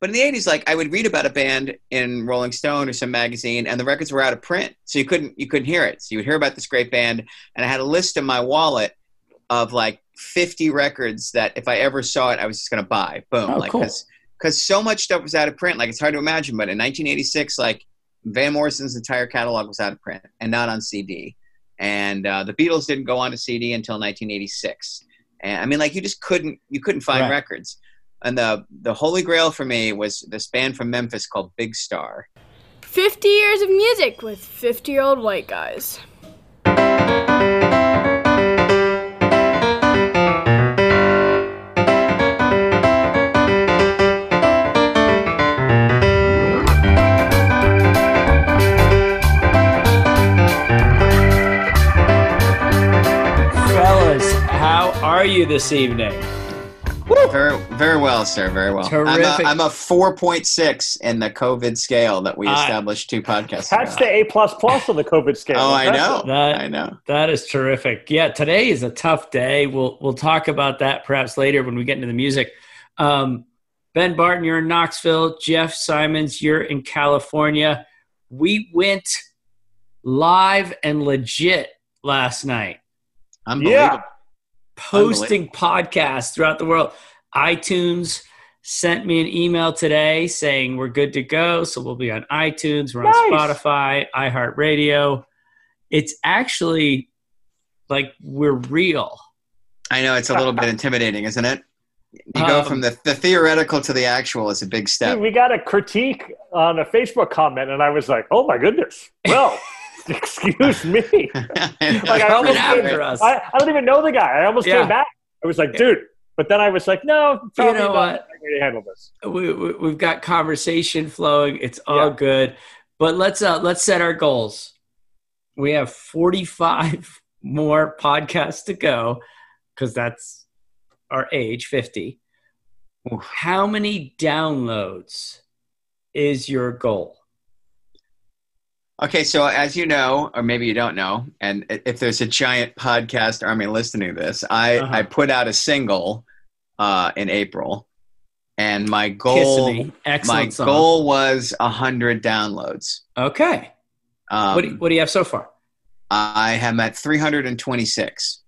But in the 80s, like I would read about a band in Rolling Stone or some magazine, and the records were out of print, so you couldn't you couldn't hear it. So you would hear about this great band, and I had a list in my wallet of like 50 records that if I ever saw it, I was just gonna buy. Boom, Oh, like cool. because so much stuff was out of print. Like it's hard to imagine, but in 1986, like Van Morrison's entire catalog was out of print and not on CD, and uh, the Beatles didn't go on to CD until 1986. And I mean, like you just couldn't you couldn't find Right. records. And the the holy grail for me was this band from Memphis called Big Star. 50 years of music with 50 year old white guys. Fellas, how are you this evening? Very very well, sir. Very well. Terrific. I'm a, I'm a 4.6 in the COVID scale that we I- established two podcasts That's ago. the A plus plus on the COVID scale. oh, I know. That- I know. That is terrific. Yeah, today is a tough day. We'll we'll talk about that perhaps later when we get into the music. Um, ben Barton, you're in Knoxville. Jeff Simons, you're in California. We went live and legit last night, Unbelievable. posting podcasts throughout the world. iTunes sent me an email today saying we're good to go. So we'll be on iTunes, we're on Nice. Spotify, iHeartRadio. It's actually like we're real. I know it's a little bit intimidating, isn't it? You go Um, from the, the theoretical to the actual is a big step. Dude, we got a critique on a Facebook comment, and I was like, "Oh my goodness!" Well, excuse me. Like I, almost came- us. I, I don't even know the guy. I almost Yeah. came back. I was like, "Dude," but then I was like, "No, probably know not what? the to handle this." we, we, we've got conversation flowing. It's all Yeah. good. But let's uh, let's set our goals. We have 45 more podcasts to go because that's our age, 50. Oof. How many downloads is your goal? Okay, so as you know, or maybe you don't know, and if there's a giant podcast army listening to this, I, Uh-huh. I put out a single uh, in April, and my goal. Excellent my song. goal was hundred downloads. Okay. Um, what, do you, what do you have so far? I am at 326.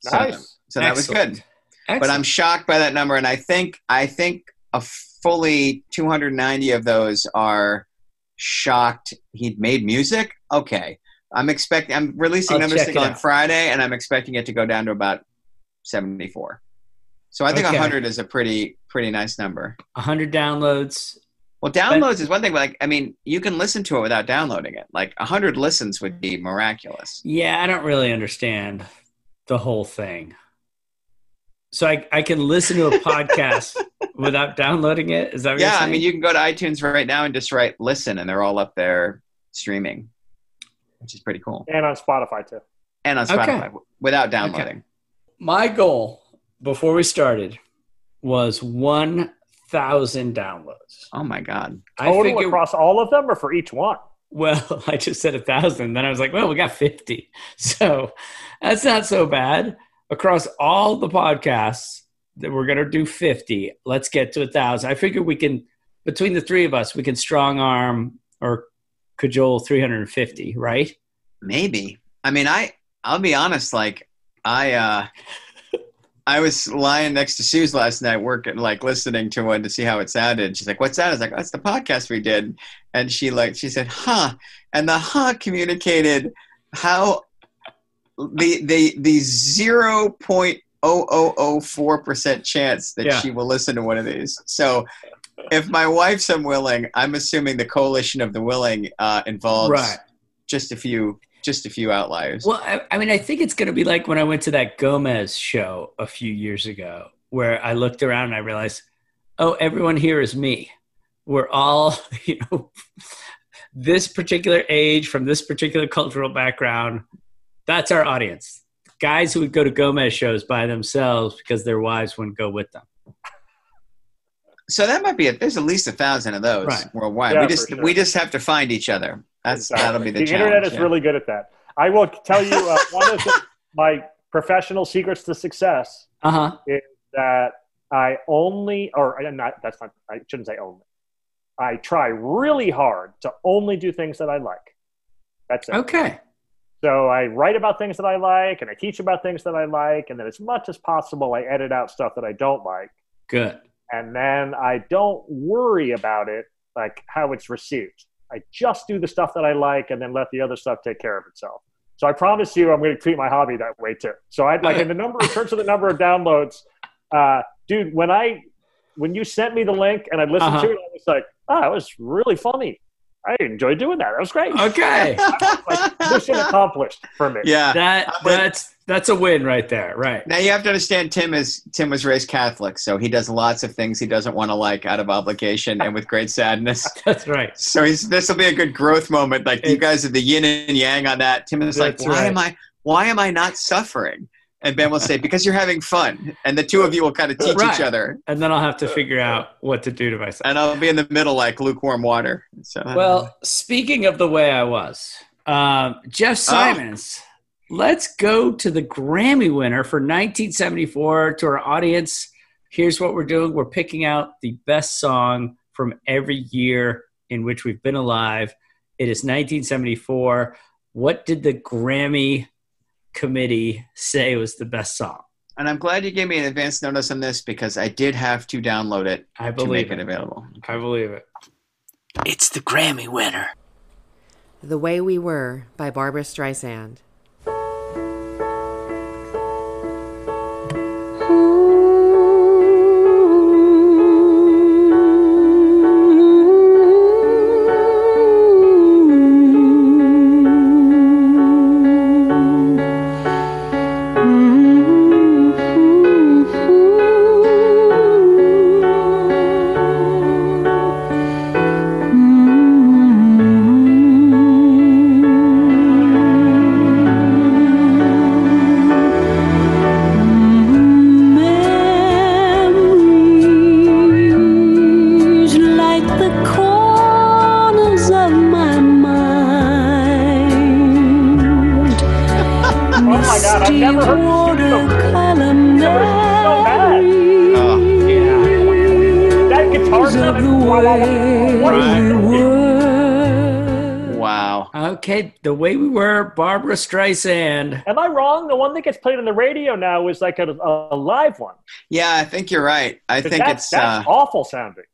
So- Nice. So, that was Excellent. good. But I'm shocked by that number, and I think I think a fully 290 of those are shocked he'd made music. Okay, I'm expecting. I'm releasing I'll another check single on. Friday, and I'm expecting it to go down to about 74. So I think Okay. 100 is a pretty pretty nice number. 100 downloads. Well, downloads is one thing, but like I mean, you can listen to it without downloading it. Like 100 listens would be miraculous. Yeah, I don't really understand the whole thing. So I, I can listen to a podcast without downloading it. Is that what you're Yeah, I mean, you can go to iTunes right now and just write "listen," and they're all up there streaming, which is pretty cool. And on Spotify too. And on Spotify w- without downloading. My goal before we started was 1,000 downloads. Oh my god! I Total figured, across all of them, or for each one? well, I just said a thousand. Then I was like, well, we got 50. So that's not so bad. Across all the podcasts that we're going to do 50, let's get to a thousand. I figure we can, between the three of us, we can strong arm or cajole 350, right? Maybe. I mean, I I'll be honest. Like I uh I was lying next to Sue's last night, working like listening to one to see how it sounded. She's like, "What's that?" I was like, oh, "That's the podcast we did," and she like she said, "Huh," and the "huh" communicated how the the the zero point oh oh oh four percent chance that Yeah. she will listen to one of these. So. If my wife's unwilling, I'm assuming the coalition of the willing uh, involves Right. just a few, just a few outliers. Well, I, I mean, I think it's going to be like when I went to that Gomez show a few years ago, where I looked around and I realized, oh, everyone here is me. We're all, you know, this particular age from this particular cultural background. That's our audience. Guys who would go to Gomez shows by themselves because their wives wouldn't go with them. So that might be it. There's at least a thousand of those Right. worldwide. Yeah, we just sure. we just have to find each other. That's that'll be the, the challenge. internet is yeah. really good at that. I will tell you uh, one of the, my professional secrets to success Uh huh. that I only, or I'm not, that's not, I shouldn't say only. I try really hard to only do things that I like. That's it. Okay. So I write about things that I like and I teach about things that I like. And then as much as possible, I edit out stuff that I don't like. Good. And then I don't worry about it, like how it's received. I just do the stuff that I like and then let the other stuff take care of itself. So I promise you, I'm going to treat my hobby that way too. So I like in the number in terms of the number of downloads, uh, dude. When I when you sent me the link and I listened Uh-huh. to it, I was like, oh, that was really funny. I enjoyed doing that. That was great. Okay. Like, mission accomplished for me. yeah. That uh, that's that's a win right there. Right. Now you have to understand Tim is Tim was raised Catholic, so he does lots of things he doesn't want to like out of obligation and with great sadness. That's right. So he's this will be a good growth moment. Like you guys are the yin and yang on that. Tim is like, why right. am I why am I not suffering? And Ben will say, because you're having fun. And the two of you will kind of teach Right. each other. And then I'll have to figure out what to do to myself. And I'll be in the middle like lukewarm water. So Well, speaking of the way I was, um, Jeff Simons, let's go to the Grammy winner for 1974 to our audience. Here's what we're doing we're picking out the best song from every year in which we've been alive. It is 1974. What did the Grammy committee say was the best song? and I'm glad you gave me an advance notice on this because I did have to download it I to believe make it it. available. I believe it. It's the Grammy winner. The Way We Were by Barbra Streisand. Barbra Streisand. Am I wrong? The one that gets played on the radio now is like a, a live one. Yeah, I think you're right. I think that's, it's that's uh, awful sounding.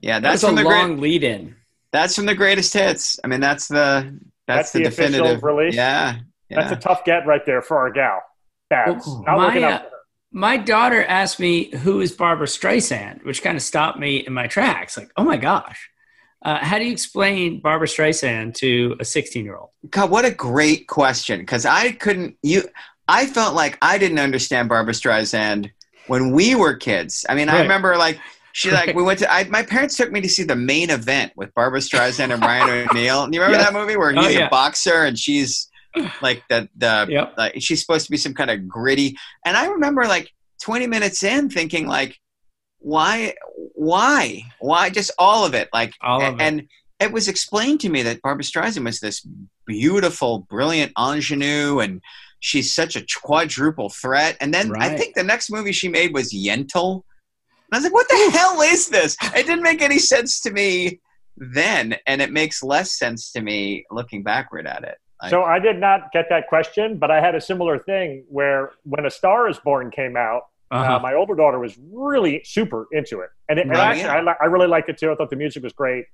yeah, That's that's a from the long great, lead in. that's from the greatest hits. I mean, that's the That's that's, the, the definitive release? Yeah, yeah. That's a tough get right there for our gal. Babs. Well, my, uh, up. for her. My daughter asked me who is Barbra Streisand, which kind of stopped me in my tracks. Like, oh my gosh, uh, how do you explain Barbra Streisand to a 16 year old? God, what a great question. Because I couldn't you. I felt like I didn't understand Barbra Streisand when we were kids. I mean, I remember like she like we went to. I, my parents took me to see the main event with Barbra Streisand and Ryan O'Neal. And you remember Yeah. that movie where Oh, he's yeah. a boxer and she's like the the Yep. like she's supposed to be some kind of gritty. And I remember like 20 minutes in thinking like, why, why, why? Just all of it. Like, All of it. and it was explained to me that Barbra Streisand was this beautiful, brilliant ingenue, and she's such a quadruple threat. And then I think the next movie she made was Yentl. And I was like, what the hell is this? It didn't make any sense to me then, and it makes less sense to me looking backward at it. Like, So I did not get that question, but I had a similar thing where when A Star is Born came out, Uh-huh. Uh, my older daughter was really super into it, and, it, and Right. actually, I, li- I really liked it too. I thought the music was great,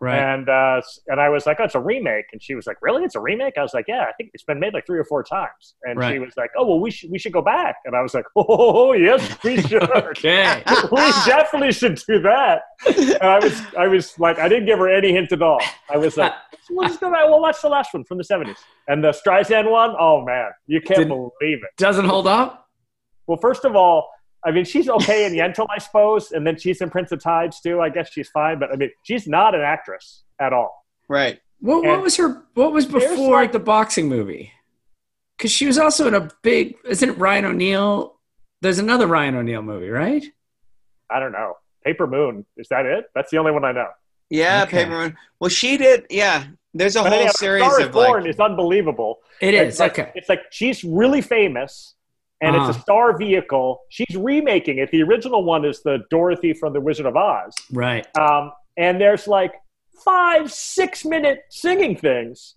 right. and uh, and I was like, "Oh, it's a remake," and she was like, "Really? It's a remake?" I was like, "Yeah, I think it's been made like three or four times," and she was like, "Oh, well, we should we should go back," and I was like, "Oh, yes, we should." okay. we definitely should do that. And I was, I was like, I didn't give her any hint at all. I was like, we'll just go back. We'll watch the last one from the '70s, and the Streisand one. Oh man, you can't Did- believe it. Doesn't hold up. Well, first of all, I mean, she's okay in Yentl, I suppose, and then she's in Prince of Tides too. I guess she's fine, but I mean, she's not an actress at all. Right. What, what was her? What was before like- the boxing movie? Because she was also in a big. Isn't it Ryan O'Neal? There's another Ryan O'Neal movie, right? I don't know. Paper Moon is that it? That's the only one I know. Yeah, Okay. Paper Moon. Well, she did. Yeah, there's a But whole anyhow, series Star is of Born like. is unbelievable. It It's like, okay. It's like she's really famous, and it's Uh-huh. a star vehicle. She's remaking it. The original one is the Dorothy from The Wizard of Oz. Right. Um, and there's like five, six minute singing things,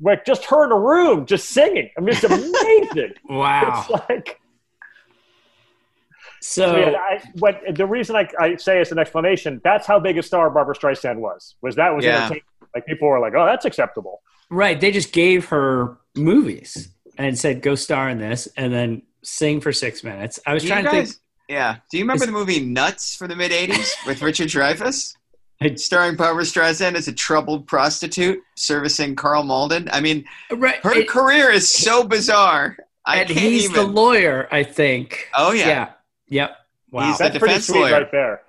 like just her in a room just singing. I mean, it's amazing. Wow. It's like So yeah, I, what the reason I, I say as an explanation, that's how big a star Barbra Streisand was. Was that was Yeah. entertaining. Like people were like, oh, that's acceptable. right, they just gave her movies and said go star in this, and then sing for six minutes. I was Do you trying to guys- think. Yeah. Do you remember Is- the movie Nuts from the mid '80s with Richard Dreyfuss, starring Barbra Streisand as a troubled prostitute servicing Karl Malden? I mean, Right. her it- career is so bizarre. I and he's even. the lawyer, I think. oh yeah. Yeah. Yep. Wow. He's the That's pretty defense sweet lawyer. right there.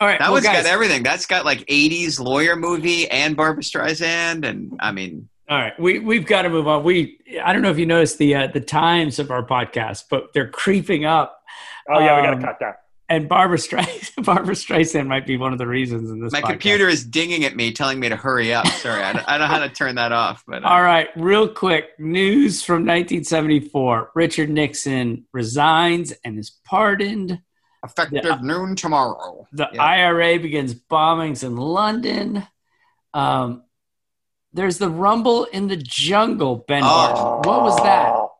All right. That well, one's guys, got everything. That's got like '80s lawyer movie and Barbra Streisand, and I mean, All right, we we've got to move on. We I don't know if you noticed the uh, the times of our podcast, but they're creeping up. Oh yeah, we got Um, to cut down. And Barbra Streisand, Barbra Streisand might be one of the reasons in this. my podcast. computer is dinging at me, telling me to hurry up. Sorry, I don't, I don't know how to turn that off. But uh, All right, real quick news from 1974: Richard Nixon resigns and is pardoned. effective Yeah. noon tomorrow. The Yeah. IRA begins bombings in London. Um, there's the rumble in the jungle. Ben, Barton. what was that? Oh.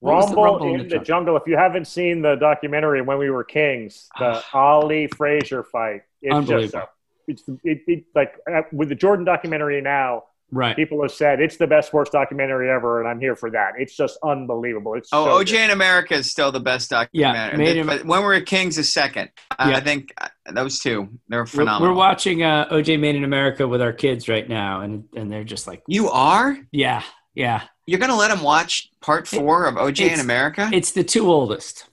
Was Rumble, Rumble in the jungle. If you haven't seen the documentary "When We Were Kings," the Ali Frazier fight, it's just Unbelievable. it's it, it, like uh, with the Jordan documentary now. Right. People have said it's the best sports documentary ever, and I'm here for that. It's just unbelievable. It's Oh, so OJ good. in America is still the best Yeah, documentary. made him- when we were Kings is second. Uh, Yeah. I think uh, those two they're We're, phenomenal. we're watching uh, OJ Made in America with our kids right now, and and they're just like, you are? yeah, yeah. You're gonna let them watch part four of OJ in America? It's the two oldest.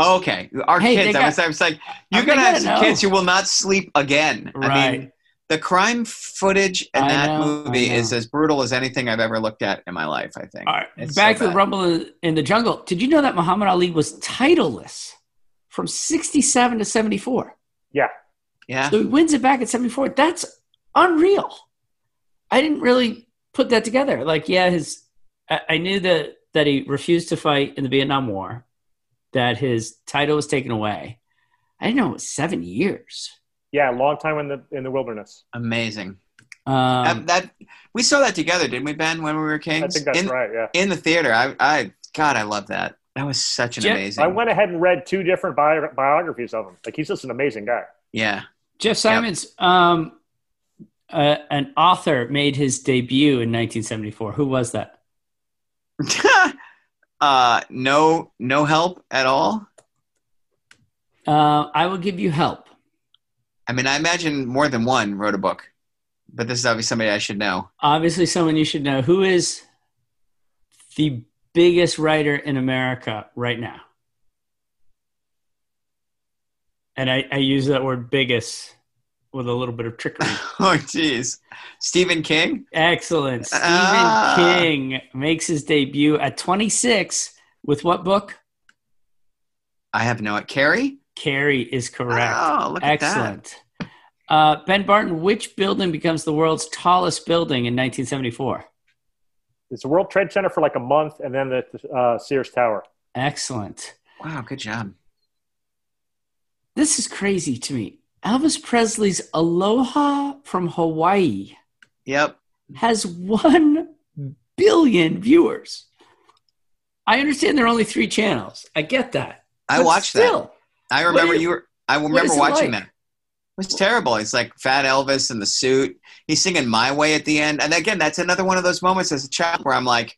Oh, okay, our Hey, they kids. I got- was, I was like, you're mean, gonna have some know. kids who will not sleep again. I Right. mean, the crime footage in I that know, movie is as brutal as anything I've ever looked at in my life. I think. All right, It's back so to the. Rumble in- in the Jungle. Did you know that Muhammad Ali was titleless from 67 to 74? yeah. Yeah. So he wins it back at 74. That's unreal. I didn't really put that together. Like, yeah, his I, I knew that that he refused to fight in the Vietnam War, that his title was taken away. I didn't know it was seven years. Yeah, long time in the in the wilderness. Amazing. Um, that, that we saw that together, didn't we, Ben? When we were Kings. I think that's in, right. Yeah. in the theater. I, I, God, I love that. That was such an Jeff- amazing. I went ahead and read two different bi- biographies of him. Like he's just an amazing guy. yeah. Jeff Simons, um, uh, an author, made his debut in 1974. Who was that? uh, no, no help at all. Uh, I will give you help. I mean, I imagine more than one wrote a book, but this is obviously somebody I should know. Obviously, someone you should know. Who is the biggest writer in America right now? And I, I use that word biggest with a little bit of trickery. oh, jeez. Stephen King. Excellent. Stephen Ah. King makes his debut at 26 with what book? I have no. At Carrie. Carrie is correct. Oh, look at that. Excellent. Uh, ben Barton, which building becomes the world's tallest building in 1974? It's the World Trade Center for like a month, and then the uh, Sears Tower. Excellent. Wow, good job. This is crazy to me. Elvis Presley's Aloha from Hawaii Yep. has 1 billion viewers. I understand there are only three channels. I get that. I But watched still, that. I remember is- you were. I remember watching like? that. It was terrible. It's like Fat Elvis in the suit. He's singing "My Way" at the end, and again, that's another one of those moments as a child where I'm like,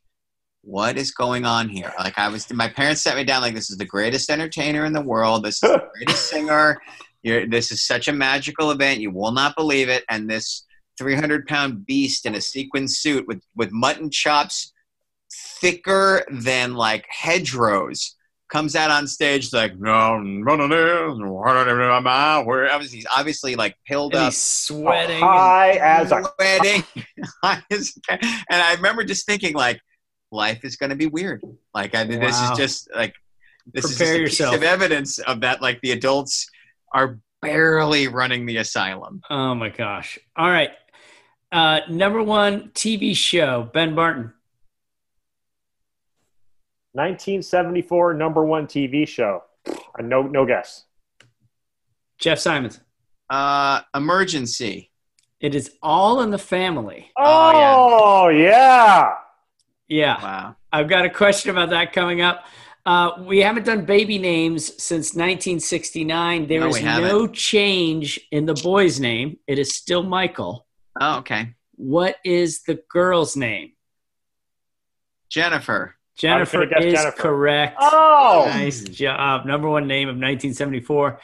"What is going on here?" Like I was, my parents sat me down like, "This is the greatest entertainer in the world. This is the greatest singer. You're, this is such a magical event. You will not believe it." And this 300 pound beast in a sequin suit with with mutton chops thicker than like hedgerows comes out on stage like no none of this where obviously he's obviously like pilled and up he's sweating. High as a sweating and I remember just thinking like life is going to be weird like I, this Wow. is just like this Prepare is just yourself. piece of evidence of that like the adults are barely running the asylum Oh my gosh! All right, uh, number one TV show, Ben Barton. 1974 number one TV show. Uh, no, no guess. Jeff Simons. uh emergency It is all in the family. Oh, Oh, yeah. Yeah, wow I've got a question about that coming up. Uh, we haven't done baby names since 1969. There No, is haven't. no change in the boy's name. It is still Michael. oh okay What is the girl's name? Jennifer Jennifer guess is Jennifer. correct. Oh, Nice job. Number one name of 1974.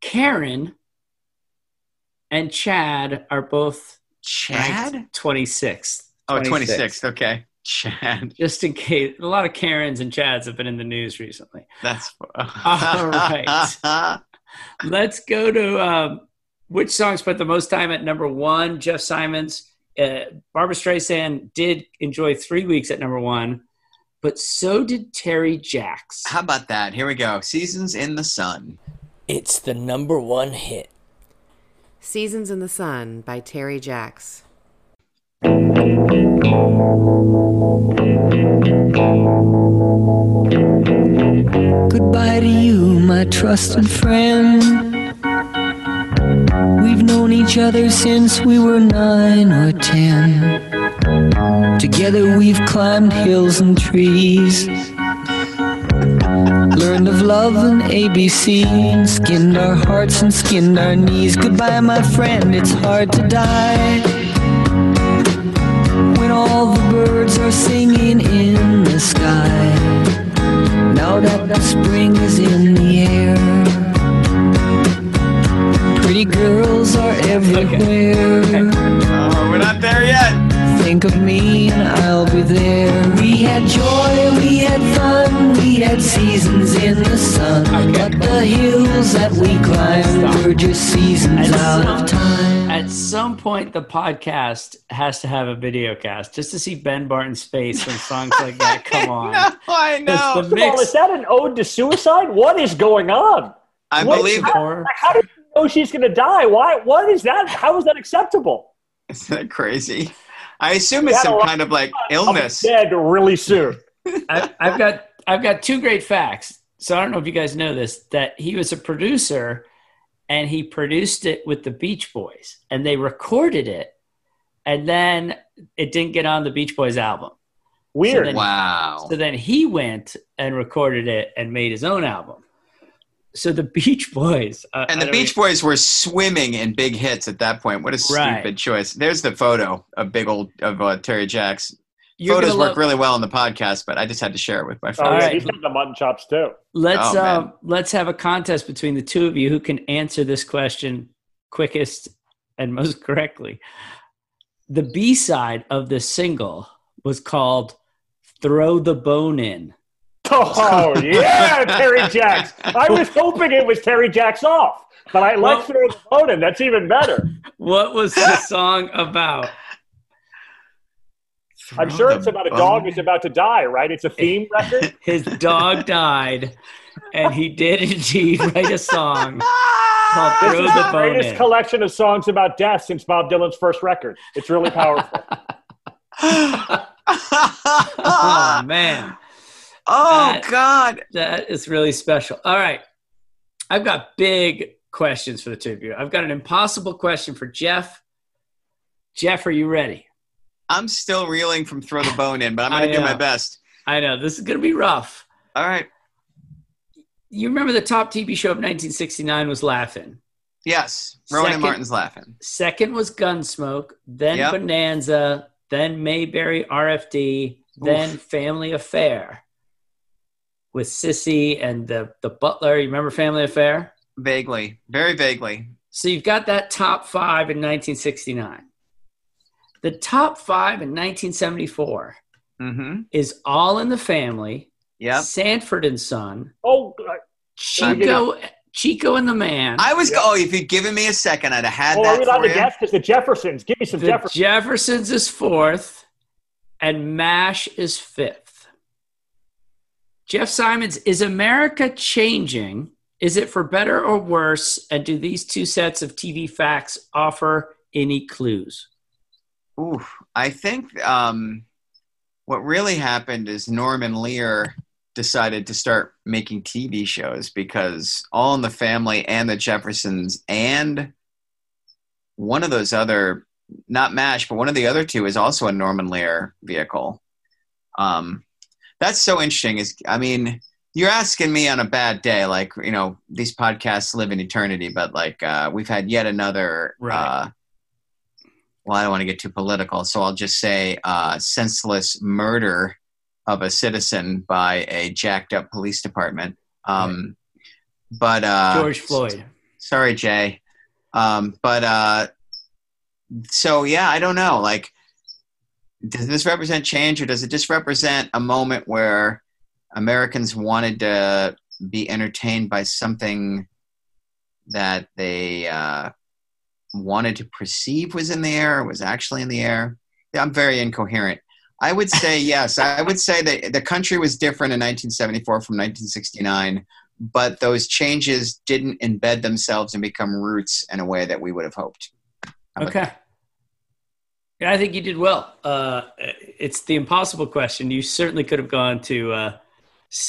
Karen and Chad are both Chad ranked 26th. oh 26th okay Chad Just in case, a lot of Karens and Chads have been in the news recently. That's All right. Let's go to um, which song spent the most time at number one. Jeff Simons, uh, Barbra Streisand did enjoy three weeks at number one, but so did Terry Jacks. How about that? Here we go. Seasons in the Sun. It's the number one hit. Seasons in the Sun by Terry Jacks. Goodbye to you, my trusted friend. We've known each other since we were nine or ten. Together we've climbed hills and trees. Learned of love and ABC, skinned our hearts and skinned our knees. Goodbye, my friend, it's hard to die. When all the birds are singing in the sky. Now that the spring is in the air, pretty girls are everywhere. Oh, we're not there yet. Think of me and I'll be there. We had joy, we had fun, we had seasons in the sun. But the hills that we climbed were just seasons At out some, of time. at some point, the podcast has to have a video cast just to see Ben Barton's face when songs like that come on. No, I know. It's First the of all, mix. is that an ode to suicide? What is going on? I What- believe Or- How did you know she's going to die? Why? What is that? How is that acceptable? Isn't that crazy? I assume it's some kind of like I'll be illness. dead really soon. I, I've got I've got two great facts. So I don't know if you guys know this that he was a producer and he produced it with the Beach Boys and they recorded it and then it didn't get on the Beach Boys album. Weird. then- Wow. So then he went and recorded it and made his own album. So the Beach Boys uh, And the don't Beach Boys were swimming in big hits at that point. What a Right. stupid choice. There's the photo of big old of uh, Terry Jacks. You're Photos work love- really well on the podcast, but I just had to share it with my Oh, friends. All yeah, right. he's got the mutton chops too. Let's Oh, uh, let's have a contest between the two of you who can answer this question quickest and most correctly. The B side of this single was called "Throw the Bone In." Oh yeah, Terry Jacks. I was hoping it was Terry Jacks off, but I like Well- throwing the phone in. That's even better. What was the song about? I'm sure it's about a dog who's about to die, right? It's a theme record. His dog died, and he did indeed write a song called This "Throw is the the Bone greatest In." collection of songs about death since Bob Dylan's first record. It's really powerful. oh man, oh That- God. that is really special. All right, I've got big questions for the two of you. I've got an impossible question for Jeff. Jeff, are you ready? I'm still reeling from throw the bone in, but I'm gonna do my best. I know this is going to be rough. All right. you remember the top TV show of 1969 was Laugh-In. Yes, Rowan Second- and Martin's Laugh-In. Second was Gunsmoke, then Yep. Bonanza, then Mayberry RFD, then Family Affair with Sissy and the the butler. You remember Family Affair? Vaguely, very vaguely. So you've got that top five in 1969. The top five in 1974 Mm-hmm. is All in the Family, Yep. Sanford and Son, Oh, uh, Chico, Chico and the Man, I was. Oh, if you'd given me a second, I'd have had oh that are we allowed for to you. guess? Because the Jeffersons. Give me some The Jeffersons. Jeffersons is fourth, and MASH is fifth. Jeff Simons, is America changing? Is it for better or worse? And do these two sets of TV facts offer any clues? Ooh, I think um, what really happened is Norman Lear decided to start making TV shows because All in the Family and the Jeffersons and one of those other, not MASH, but one of the other two is also a Norman Lear vehicle. Um, that's so interesting. Is I mean, you're asking me on a bad day, like you know, these podcasts live in eternity, but like uh, we've had yet another. Right. Uh, well, I don't want to get too political, so I'll just say uh, senseless murder of a citizen by a jacked up police department. Um, But uh, George Floyd. Sorry, Jay. Um, but uh, so yeah, I don't know. Like, does this represent change, or does it just represent a moment where Americans wanted to be entertained by something that they uh, wanted to perceive was in the air, or was actually in the air? I'm very incoherent. I would say yes. I would say that the country was different in 1974 from 1969 but those changes didn't embed themselves and become roots in a way that we would have hoped. Okay. Yeah, I think you did well. Uh, it's the impossible question. You certainly could have gone to uh,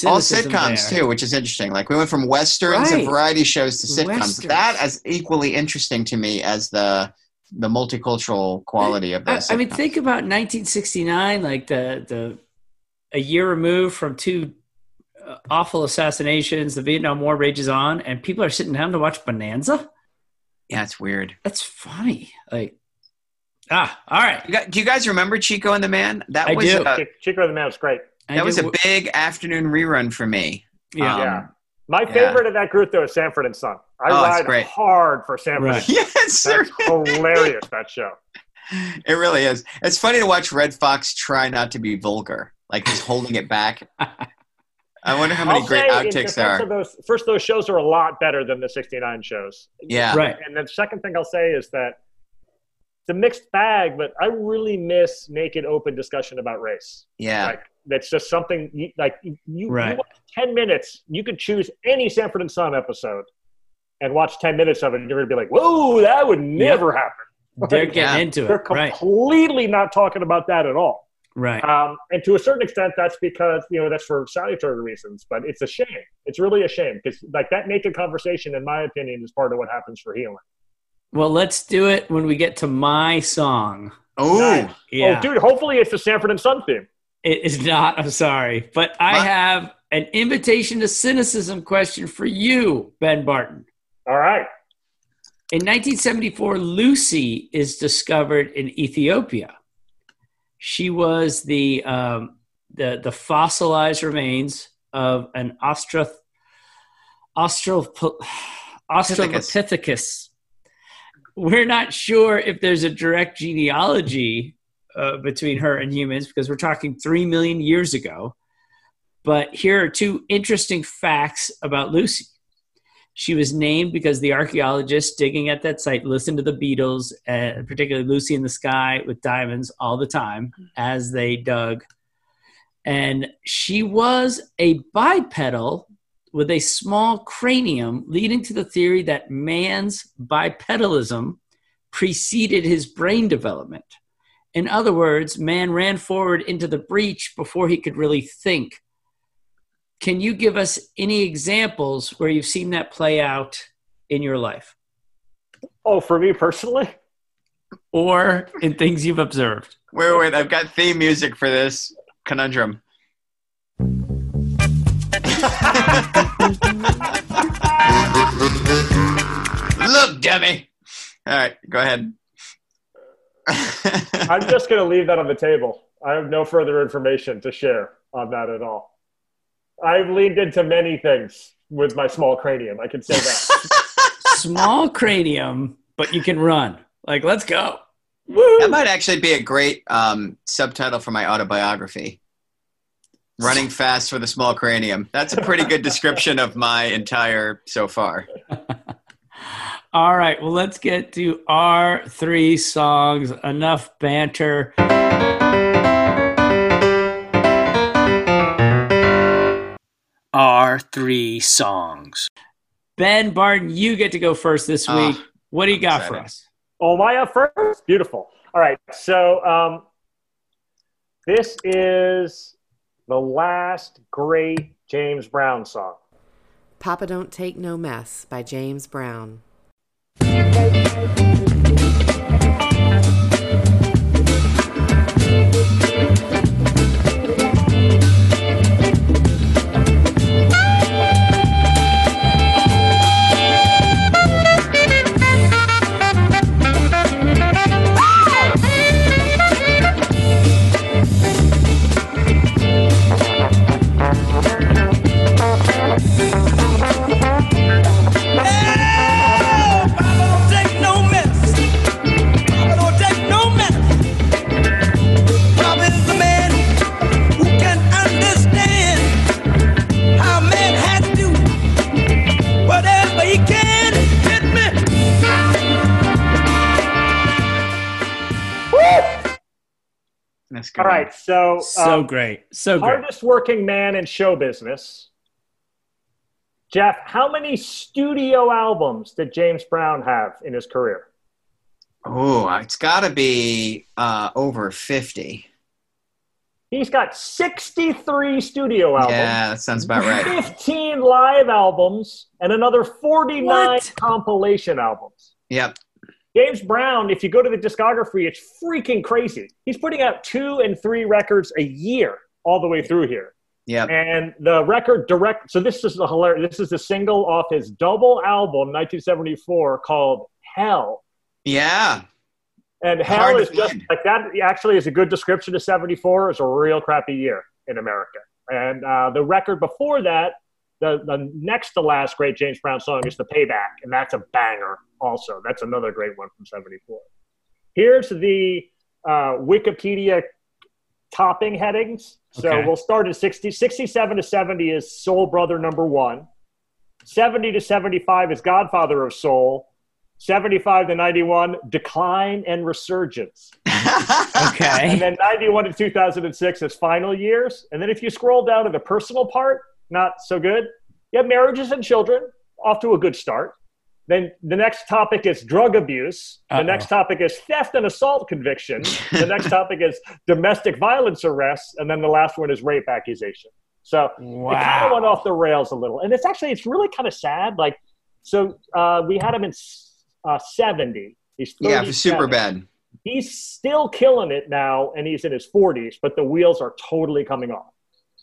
All sitcoms there. too, which is interesting. Like we went from westerns and variety shows to sitcoms. Westerns. That as equally interesting to me as the the multicultural quality of I. I mean, think about 1969, like the the a year removed from two uh, awful assassinations. The Vietnam War rages on, and people are sitting down to watch Bonanza. yeah, it's weird. That's funny. Like, ah, all right. You got, do you guys remember Chico and the Man? That I was do. A, Chico and the Man was great. That was a big afternoon rerun for me. yeah. Um, Yeah. My yeah. favorite of that group though is Sanford and Son. I Oh, ride great. hard for Sanford. Right. and Son. Yes, That's hilarious. That show. It really is. It's funny to watch Redd Foxx try not to be vulgar, like he's holding it back. I wonder how many I'll great outtakes there are. those, first, those shows are a lot better than the '69 shows. Yeah. Right. And the second thing I'll say is that it's a mixed bag, but I really miss naked, open discussion about race. Yeah. Like that's just something you, like you, you Right. watch ten minutes. You could choose any Sanford and Son episode and watch ten minutes of it, and you're gonna be like, "Whoa, that would never happen." They're getting Yeah. into it. They're it. Right. completely not talking about that at all. Right. Um, and to a certain extent, that's because you know that's for salutary reasons. But it's a shame. It's really a shame because like that naked conversation, in my opinion, is part of what happens for healing. Well, let's do it when we get to my song. Oh, Nice. Yeah. Oh, dude! Hopefully, it's the Sanford and Son theme. It is not. I'm sorry. But I have an invitation to cynicism question for you, Ben Barton. All right. In 1974, Lucy is discovered in Ethiopia. She was the um, the, the fossilized remains of an Australopithecus. Austral, Australopithecus. We're not sure if there's a direct genealogy uh, between her and humans because we're talking three million years ago. But here are two interesting facts about Lucy. She was named because the archaeologists digging at that site listened to the Beatles, uh, particularly Lucy in the Sky with Diamonds, all the time as they dug. And she was a bipedal with a small cranium, leading to the theory that man's bipedalism preceded his brain development. In other words, man ran forward into the breach before he could really think. Can you give us any examples where you've seen that play out in your life Oh, for me personally, or in things you've observed? wait, wait! I've got theme music for this conundrum. Look, dummy. All right, go ahead. I'm just going to leave that on the table. I have no further information to share on that at all. I've leaned into many things with my small cranium. I can say that. small cranium, but you can run. Like, let's go. Woo! That might actually be a great um, subtitle for my autobiography. Running fast with a small cranium. That's a pretty good description of my entire so far. All right, well, let's get to our three songs. Enough banter. Our three songs. Ben Barton, you get to go first this Ah, week. what do you got for us? Oh, my up first? Beautiful. All right. So um, this is the last great James Brown song. Papa Don't Take No Mess by James Brown. That's good. All right. So, So um, great. So great. hardest working man in show business. Jeff, how many studio albums did James Brown have in his career? Oh, it's got to be uh, over 50. He's got 63 studio albums. Yeah, that sounds about right. 15 live albums and another 49 What? compilation albums. Yep. James Brown, if you go to the discography, it's freaking crazy. He's putting out two and three records a year all the way through here. Yeah. And the record direct, so this is a hilarious, this is a single off his double album, 1974, called Hell. Yeah. And Hell to is just like that, actually, is a good description of 74. It's a real crappy year in America. And uh, the record before that, the, the next to last great James Brown song is The Payback, and that's a banger also. That's another great one from 74. Here's the uh, Wikipedia topping headings. So Okay. we'll start at 60. 67 to 70 is Soul Brother number one. 70 to 75 is Godfather of Soul. 75 to 91, Decline and Resurgence. Okay. And then 91 to 2006 is Final Years. And then if you scroll down to the personal part, not so good. You have marriages and children, off to a good start. Then the next topic is drug abuse. The Uh-oh. next topic is theft and assault conviction. the next topic is domestic violence arrests. And then the last one is rape accusation. So it kind of went off the rails a little. And it's actually, it's really kind of sad. Like, so uh, we had him in uh, 70. He's Yeah, super bad. he's still killing it now and he's in his 40s but the wheels are totally coming off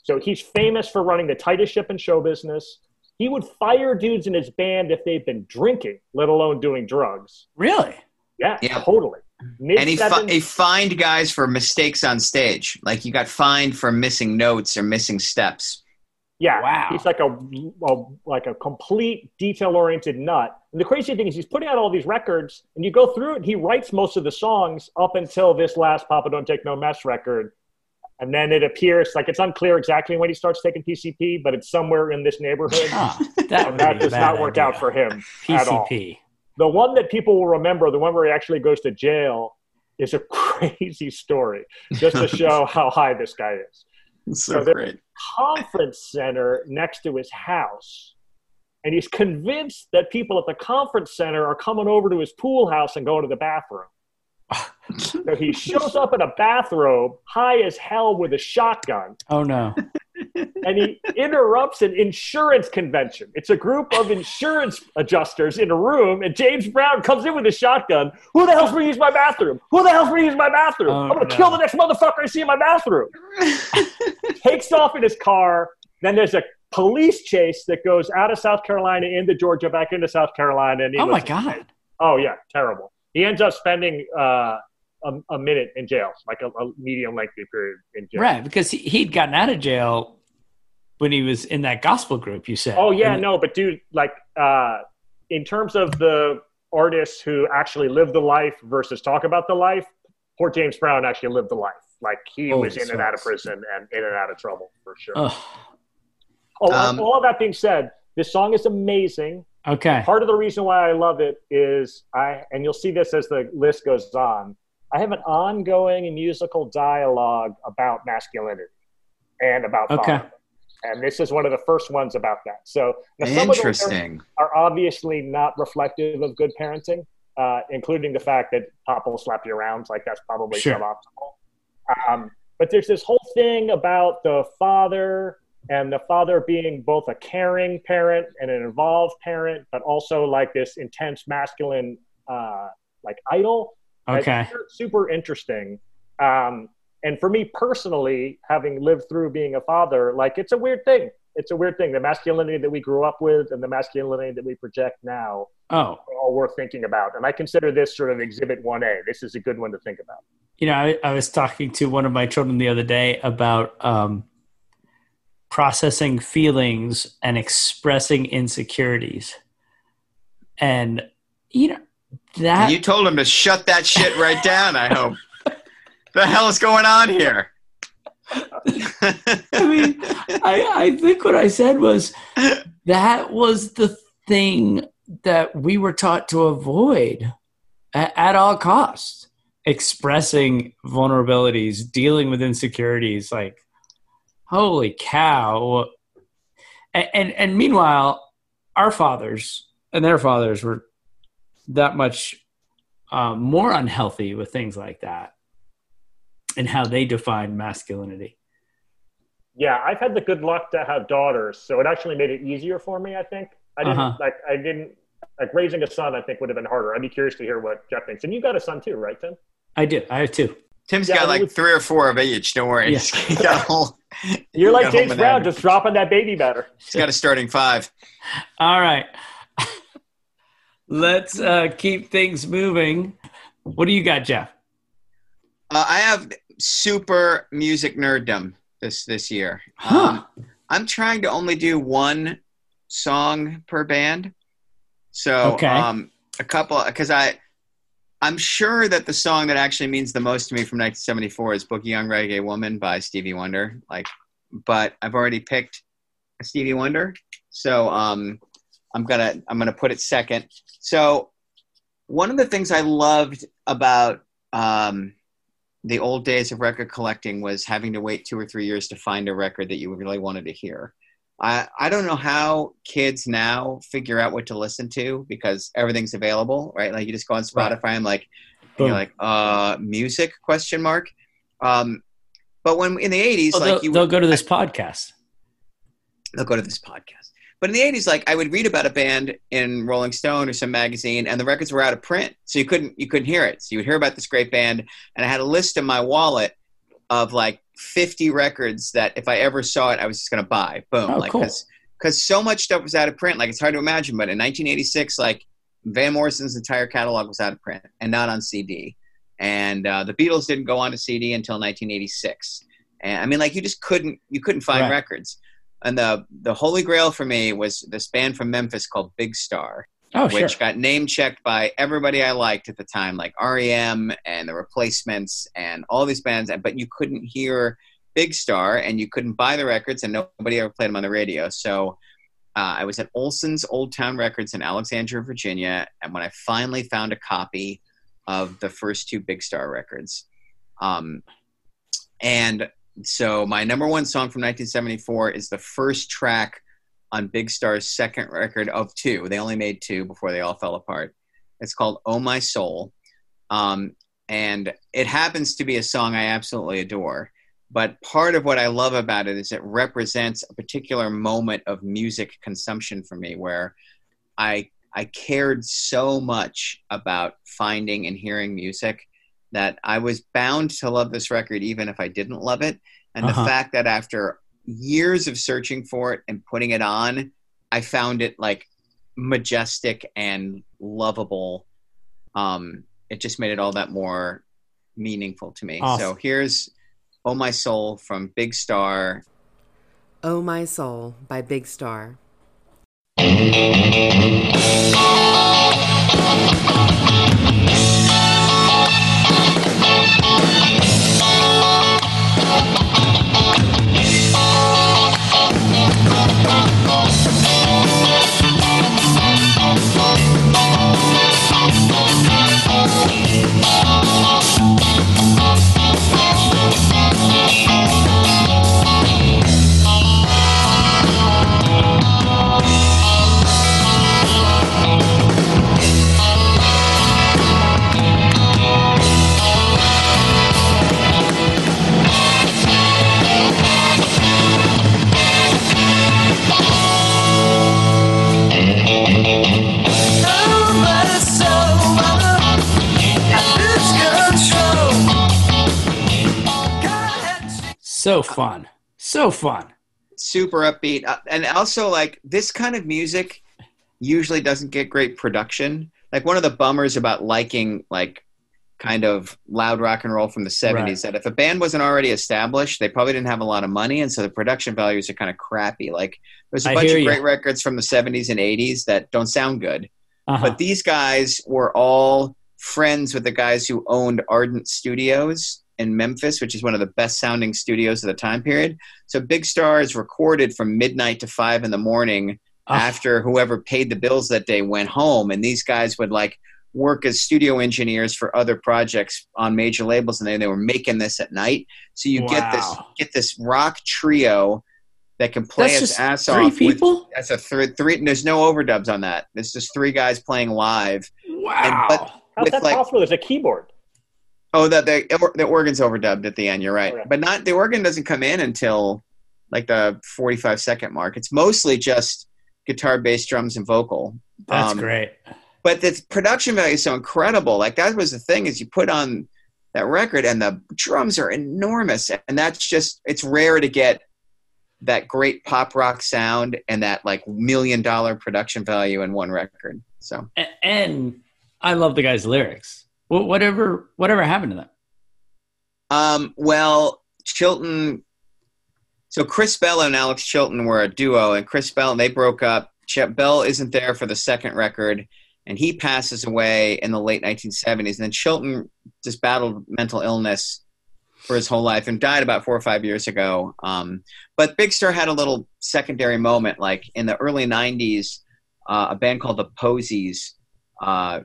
so he's famous for running the tightest ship in show business he would fire dudes in his band if they've been drinking let alone doing drugs Really? yeah, Yeah. totally Mid And he, fi- he fined guys for mistakes on stage. Like you got fined for missing notes or missing steps. yeah Wow. he's like a, a like a complete detail oriented nut and the crazy thing is he's putting out all these records and you go through it he writes most of the songs up until this last papa don't take no mess record and then it appears like it's unclear exactly when he starts taking PCP, but it's somewhere in this neighborhood. Huh. That, and that would be a does not work idea. out for him. PCP. The one that people will remember, the one where he actually goes to jail, is a crazy story, just to show how high this guy is. It's So so there- great. Conference center next to his house, and he's convinced that people at the conference center are coming over to his pool house and going to the bathroom. So he shows up in a bathrobe, high as hell, with a shotgun. Oh no. and he interrupts an insurance convention. It's a group of insurance adjusters in a room, and James Brown comes in with a shotgun. Who the hell's going to use my bathroom? Who the hell's going to use my bathroom? Oh, I'm going to no. kill the next motherfucker I see in my bathroom. Takes off in his car. Then there's a police chase that goes out of South Carolina into Georgia, back into South Carolina. And he Oh my God. Oh yeah, terrible. He ends up spending uh, a, a minute in jail, like a, a medium lengthy period in jail. Right, because he, he'd gotten out of jail when he was in that gospel group. You said. Oh yeah, And- no, but dude, like uh, in terms of the artists who actually live the life versus talk about the life, poor James Brown actually lived the life. Like he Holy was in and out of prison and in and out of trouble for sure. Ugh. oh, Um, all of that being said, this song is amazing. Okay. Part of the reason why I love it is I, and you'll see this as the list goes on. I have an ongoing musical dialogue about masculinity and about Okay. fatherhood. and this is one of the first ones about that. So now some of the Interesting. are obviously not reflective of good parenting, uh, including the fact that Pop will slap you around. Like that's probably Sure. suboptimal. Um, but there's this whole thing about the father and the father being both a caring parent and an involved parent, but also like this intense masculine, uh, like idol. Okay. super- interesting. Um, and for me personally, having lived through being a father, like it's a weird thing. It's a weird thing. The masculinity that we grew up with and the masculinity that we project now Oh, are all worth thinking about. And I consider this sort of exhibit 1A. This is a good one to think about. you know, I, I was talking to one of my children the other day about um, processing feelings and expressing insecurities, and you know that you told him to shut that shit right down. I hope. the hell is going on here? I mean, I, I think what I said was that was the thing that we were taught to avoid at, at all costs. Expressing vulnerabilities, dealing with insecurities, like holy cow! And and, and meanwhile, our fathers and their fathers were that much um, more unhealthy with things like that, and how they defined masculinity. Yeah, I've had the good luck to have daughters, so it actually made it easier for me. I think I didn't Uh-huh. like I didn't like raising a son. I think would have been harder. I'd be curious to hear what Jeff thinks. And you got a son too, right, Tim? I do. I have two. Tim's Yeah, got like would- three or four of each. Don't worry. Yeah. Got a whole. You're like James Brown, just dropping that baby better. He's got a starting five. All right. Let's uh, keep things moving. What do you got, Jeff? Uh, I have super music nerddom this this year. Huh. Um, I'm trying to only do one song per band. So Okay. um, a couple because I I'm sure that the song that actually means the most to me from 1974 is "Boogie On Reggae Woman" by Stevie Wonder. Like, but I've already picked Stevie Wonder, so um, I'm gonna I'm gonna put it second. So one of the things I loved about um, the old days of record collecting was having to wait two or three years to find a record that you really wanted to hear. I, I don't know how kids now figure out what to listen to because everything's available, right? Like you just go on Spotify Right. and like and you're like, uh, music question mark. Um, but when in the eighties, Well, like they'll, you they'll go to this podcast. they'll go to this podcast. But in the '80s, like I would read about a band in Rolling Stone or some magazine, and the records were out of print, so you couldn't you couldn't hear it. So you would hear about this great band, and I had a list in my wallet of like 50 records that if I ever saw it, I was just going to buy. Boom, Oh, like cool. because so much stuff was out of print. Like it's hard to imagine, but in 1986, like Van Morrison's entire catalog was out of print and not on CD, and uh, the Beatles didn't go on to CD until 1986. And I mean, like you just couldn't you couldn't find Right. records and the the holy grail for me was this band from Memphis called Big Star, Oh, sure. which got name checked by everybody I liked at the time, like REM and the Replacements and all these bands. But you couldn't hear Big Star, and you couldn't buy the records, and nobody ever played them on the radio. So uh, I was at Olsson's Old Town Records in Alexandria, Virginia, and when I finally found a copy of the first two Big Star records, um, and so my number one song from 1974 is the first track on Big Star's second record of two. They only made two before they all fell apart. It's called "Oh My Soul," um, and it happens to be a song I absolutely adore. But part of what I love about it is it represents a particular moment of music consumption for me, where I I cared so much about finding and hearing music that I was bound to love this record even if I didn't love it. And Uh-huh. the fact that after years of searching for it and putting it on, I found it like majestic and lovable um, it just made it all that more meaningful to me. Awesome. So here's "Oh My Soul" from Big Star. Oh My Soul by Big Star. So fun. So fun. super upbeat uh, and also like this kind of music usually doesn't get great production like one of the bummers about liking like kind of loud rock and roll from the 70s Right. that if a band wasn't already established they probably didn't have a lot of money and so the production values are kind of crappy like there's a I bunch of you. great records from the 70s and 80s that don't sound good Uh-huh. but these guys were all friends with the guys who owned Ardent Studios in Memphis, which is one of the best sounding studios of the time period. So Big Star is recorded from midnight to five in the morning Ah. after whoever paid the bills that day went home. And these guys would like work as studio engineers for other projects on major labels and they, they were making this at night. So you get this get this rock trio that can play That's its just ass three off with people? that's a th- three. There's no overdubs on that. It's just three guys playing live. wow. but- How's with, that like- possible? There's a keyboard. Oh, the the, the organ's overdubbed at the end. You're right, but not the organ doesn't come in until like the 45 second mark. It's mostly just guitar, bass, drums, and vocal. That's um, great. But the production value is so incredible. Like that was the thing is you put on that record and the drums are enormous, and that's just it's rare to get that great pop rock sound and that like million dollar production value in one record. So And I love the guy's lyrics. Wh- Whatever, whatever happened to them? Um, well, Chilton. So Chris Bell and Alex Chilton were a duo, and Chris Bell they broke up. Bell isn't there for the second record, and he passes away in the late 1970s. And then Chilton just battled mental illness for his whole life and died about four or five years ago. Um, but Big Star had a little secondary moment, like in the early 90s, uh, a band called the Posies. Uh,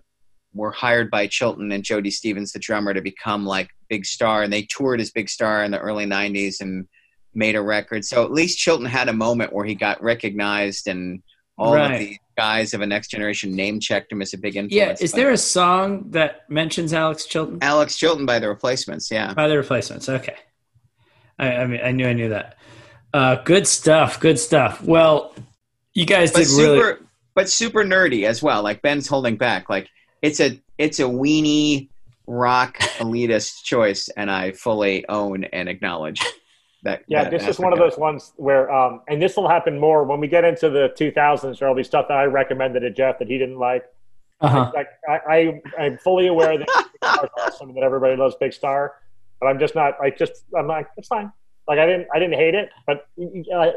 were hired by Chilton and Jody Stephens, the drummer, to become like Big Star, and they toured as Big Star in the early '90s and made a record. So at least Chilton had a moment where he got recognized, and all Right. of the guys of a next generation name checked him as a big influence. Yeah. Is there a song that mentions Alex Chilton? Alex Chilton by the Replacements? Yeah, By the replacements. Okay. I, I mean, I knew I knew that. Uh, good stuff. Good stuff. Well, you guys but did super, really. but super nerdy as well. Like Ben's holding back. Like it's a it's a weenie rock elitist choice, and I fully own and acknowledge that. Yeah, that this is one of those ones where, um, and this will happen more when we get into the 2000s. There'll be stuff that I recommended to Jeff that he didn't like. Uh-huh. Like I, I, I'm fully aware that awesome, that everybody loves Big Star, but I'm just not. I just, I'm like, it's fine. Like I didn't, I didn't hate it, but uh,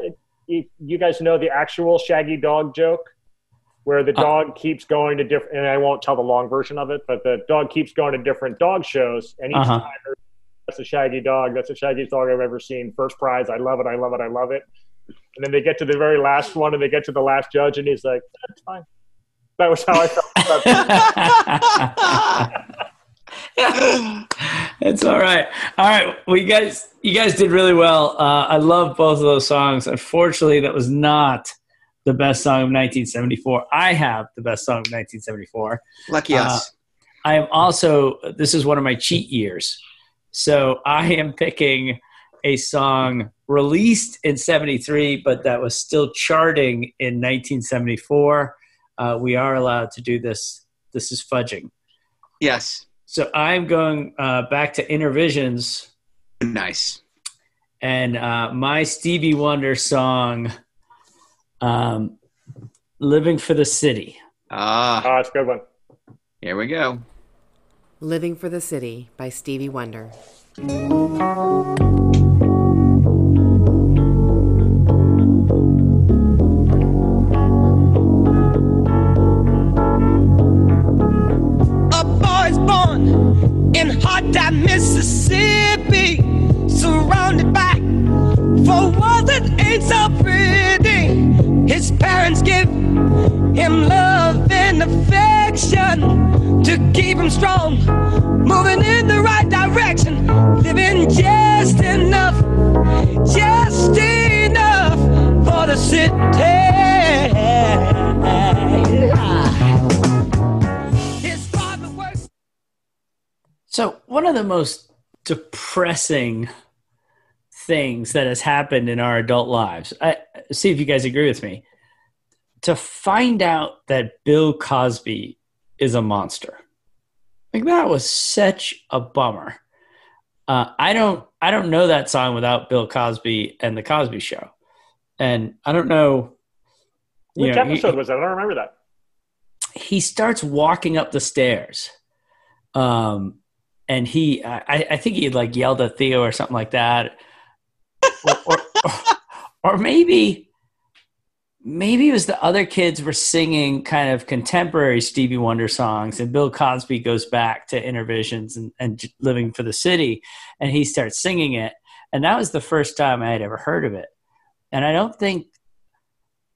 you, you guys know the actual Shaggy Dog joke, where the Uh. dog keeps going to different. And I won't tell the long version of it, but the dog keeps going to different dog shows, and each Uh-huh. time that's a Shaggy dog. That's the shaggiest dog I've ever seen. First prize. I love it. I love it. I love it. And then they get to the very last one, and they get to the last judge, and he's like, "That's fine." That was how I felt. About it's all right. All right. Well, you guys, you guys did really well. Uh, I love both of those songs. Unfortunately, that was not the best song of 1974. I have the best song of 1974. Lucky Uh, us. I am also, this is one of my cheat years. So I am picking a song released in 73, but that was still charting in 1974. Uh, we are allowed to do this. This is fudging. yes, So I'm going uh, back to Innervisions nice. and uh, my Stevie Wonder song, um, Living for the City. Ah, oh, it's a good one. here we go. Living for the City by Stevie Wonder. One of the most depressing things that has happened in our adult lives, I see if you guys agree with me, to find out that Bill Cosby is a monster. Like that was such a bummer. Uh, I don't I don't know that song without Bill Cosby and the Cosby Show, and I don't know. Which know, he- episode was that? I don't remember that. he starts walking up the stairs um and he i i think he like yelled at theo or something like that. Or, or, or, or maybe maybe it was the other kids were singing kind of contemporary stevie wonder songs and bill cosby goes back to innervisions and, and living for the city and he starts singing it. And that was the first time i had ever heard of it. And i don't think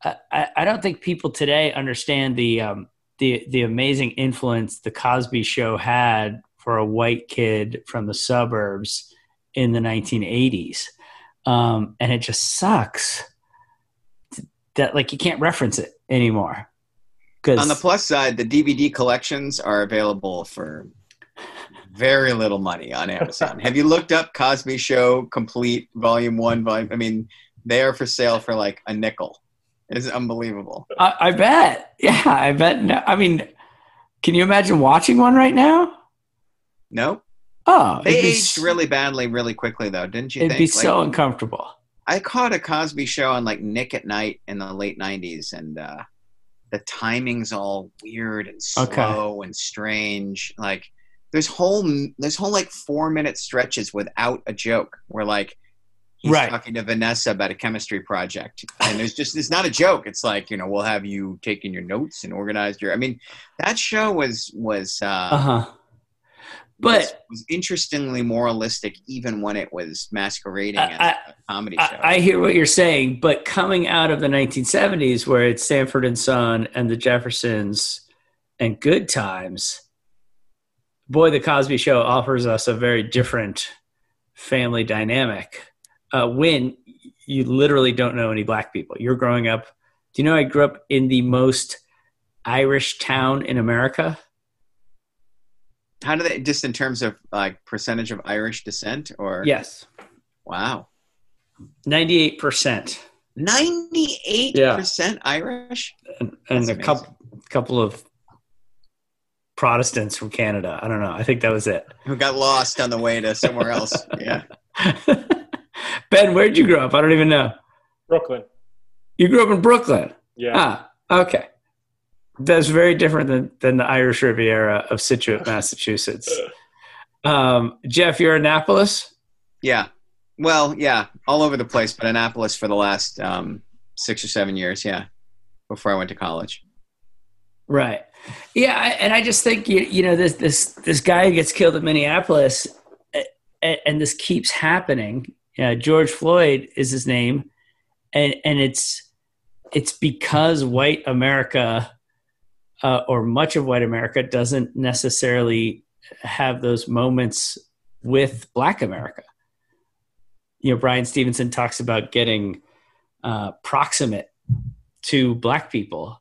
I I don't think people today understand the um, the the amazing influence the Cosby Show had for a white kid from the suburbs in the 1980s, um, and it just sucks that like you can't reference it anymore. On the plus side, the DVD collections are available for very little money on Amazon. Have you looked up Cosby Show Complete Volume One? Volume. I mean, they are for sale for like a nickel. It's unbelievable. I, I bet, yeah, I bet. No, I mean, can you imagine watching one right now? No, Oh, they it'd be aged really badly, really quickly, though, didn't you It'd think? be Like, so uncomfortable. I caught a Cosby Show on like Nick at Night in the late '90s, and uh, the timing's all weird and slow Okay. and strange. Like there's whole there's whole like four minute stretches without a joke where like he's Right. talking to Vanessa about a chemistry project, and there's just it's not a joke. It's like you know we'll have you taken your notes and organized your. I mean that show was was uh, Uh was, But was interestingly moralistic even when it was masquerading I- as a comedy show. I, I hear what you're saying, but coming out of the 1970s, where it's Sanford and Son and the Jeffersons and Good Times, boy, the Cosby Show offers us a very different family dynamic. Uh, when you literally don't know any black people, you're growing up. Do you know I grew up in the most Irish town in America? How do they just in terms of like percentage of Irish descent or Yes, wow. 98%. Ninety eight percent Irish? and, and a couple couple of Protestants from Canada. I don't know. I think that was it. Who got lost on the way to somewhere else. Yeah. ben, where'd you grow up? I don't even know. Brooklyn. You grew up in Brooklyn. Yeah. Ah, okay. That's very different than, than the Irish Riviera of Scituate, Massachusetts. Um, Jeff, you're in Annapolis. Yeah. Well, yeah, all over the place, but Annapolis for the last um, six or seven years, yeah. Before I went to college. Right. Yeah, and I just think you you know this this this guy who gets killed in Minneapolis, and, and this keeps happening. Uh, George Floyd is his name, and and it's it's because white America, uh, or much of white America, doesn't necessarily have those moments with Black America. You know, Bryan Stevenson talks about getting uh, proximate to Black people,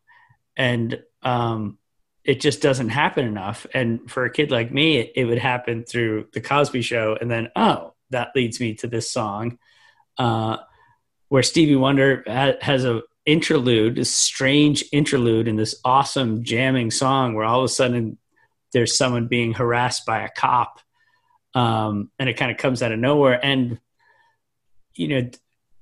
and um, it just doesn't happen enough. And for a kid like me, it, it would happen through the Cosby Show, and then oh, that leads me to this song, uh, where Stevie Wonder ha- has a interlude, this strange interlude in this awesome jamming song, where all of a sudden there's someone being harassed by a cop, um, and it kind of comes out of nowhere. And you know,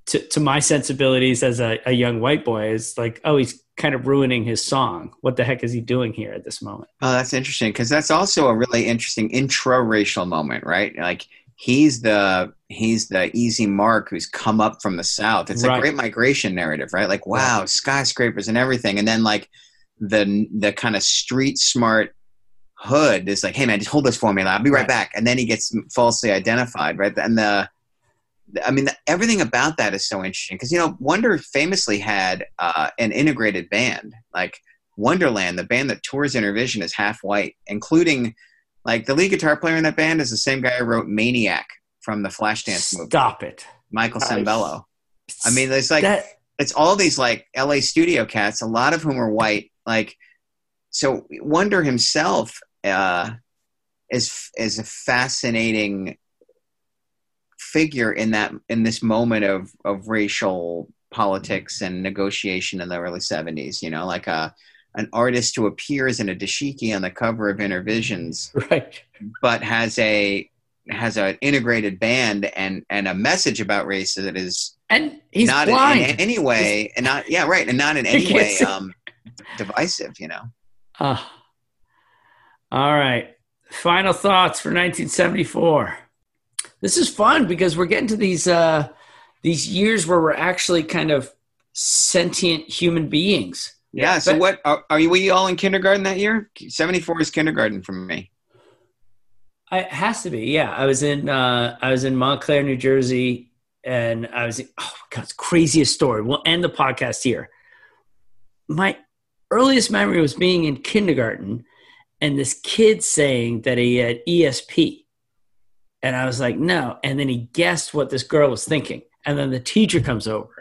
to, to my sensibilities as a, a young white boy is like, oh, he's kind of ruining his song. What the heck is he doing here at this moment? Oh, that's interesting because that's also a really interesting intra-racial moment, right? Like he's the he's the easy mark who's come up from the south. It's Right. a great migration narrative, right? Like wow, skyscrapers and everything, and then like the the kind of street smart hood is like, hey man, just hold this for me, I'll be right, Right. back, and then he gets falsely identified, right? And the I mean, everything about that is so interesting because you know Wonder famously had uh, an integrated band, like Wonderland, the band that tours Innervision is half white, including like the lead guitar player in that band is the same guy who wrote Maniac from the Flashdance movie, Stop it. Michael Nice. Sembello. I mean, it's like that. it's all these like LA studio cats, a lot of whom are white. Like, so Wonder himself uh, is is a fascinating figure in that in this moment of of racial politics and negotiation in the early seventies. You know, like a an artist who appears in a dashiki on the cover of Innervisions Right. but has a has an integrated band and and a message about race that is And he's not blind. in, in any way and not yeah right and not in any way um divisive you know Ah. all right. Final thoughts for 1974. This is fun because we're getting to these uh, these years where we're actually kind of sentient human beings. Yeah so what are, are you we all in kindergarten that year 74 is kindergarten for me it has to be. Yeah, I was in uh, I was in Montclair, New Jersey, and I was. Oh my god, it's craziest story. We'll end the podcast here. My earliest memory was being in kindergarten, and this kid saying that he had ESP, and I was like, no. And then he guessed what this girl was thinking, and then the teacher comes over,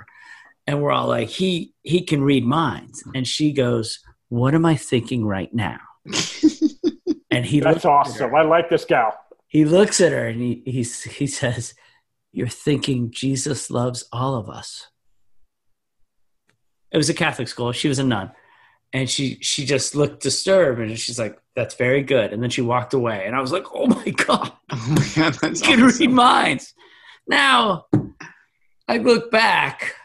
and we're all like, he he can read minds, mm-hmm. and she goes, "What am I thinking right now?" and he That's looked at her awesome. I like this gal. he looks at her and he he's, he says, "You're thinking Jesus loves all of us." It was a Catholic school. She was a nun, and she she just looked disturbed and she's like, "That's very good." And then she walked away, and I was like, "Oh my god, oh my god that's you can read minds." Now, I look back.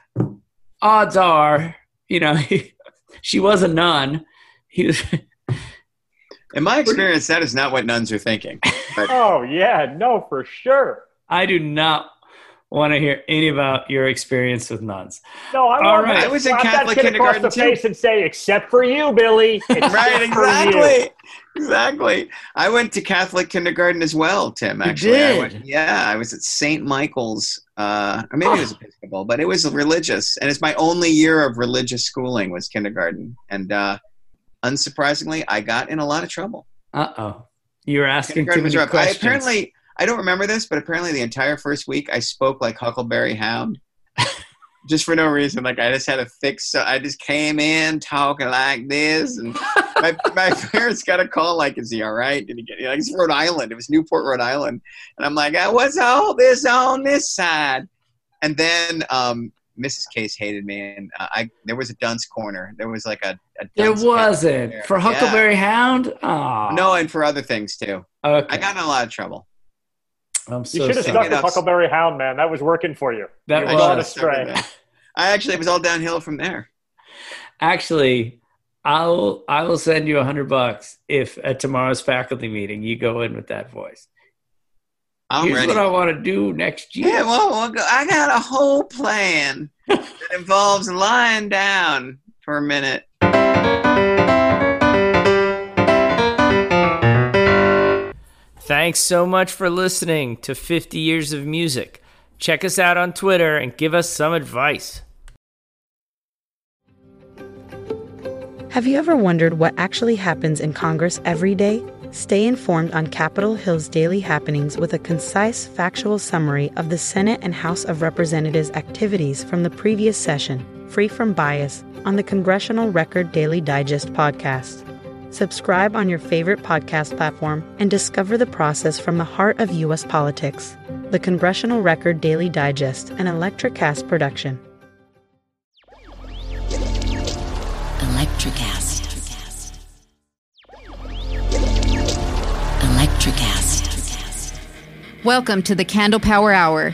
Odds are, you know, she was a nun. He was, in my experience that is not what nuns are thinking but Oh yeah, no, for sure. I do not want to hear any about your experience with nuns. No, I All want right. I was in slap that Catholic kid across kindergarten, the too. face and say, "Except for you, Billy." Right exactly exactly i went to catholic kindergarten as well tim actually I did? went, yeah i was at st michael's uh or maybe it was episcopal but it was religious and it's my only year of religious schooling was kindergarten. And uh unsurprisingly i got in a lot of trouble. Uh oh. You're asking too many rough. I apparently i don't remember this but apparently the entire first week i spoke like huckleberry hound just for no reason like i just had a fix. so i just came in talking like this and my, my parents got a call like, "Is he all right? Did he get?" Like, it's Rhode Island. It was Newport, Rhode Island, and I'm like, "Ah, "What's all this on this side?" And then um, Mrs. Case hated me, and uh, I there was a dunce corner. There was like a, a there wasn't. For Yeah. Huckleberry Hound? Oh. No, and for other things too. Okay. I got in a lot of trouble. I'm You should have stuck it with. Huckleberry Hound, man. That was working for you. That You I were was. a stray. I actually it was all downhill from there. Actually, I'll I will send you a hundred bucks if at tomorrow's faculty meeting you go in with that voice. I'm Here's ready. what I want to do next year. yeah, well, well, go- I got a whole plan that involves lying down for a minute. Thanks so much for listening to 50 Years of Music. Check us out on Twitter and give us some advice. Have you ever wondered what actually happens in Congress every day? Stay informed on Capitol Hill's daily happenings with a concise, factual summary of the Senate and House of Representatives' activities from the previous session, free from bias, on the Congressional Record Daily Digest podcast. Subscribe on your favorite podcast platform and discover the process from the heart of U.S. politics. The Congressional Record Daily Digest, an Electricast production. Electricast. Electricast. Welcome to the Candle Power Hour,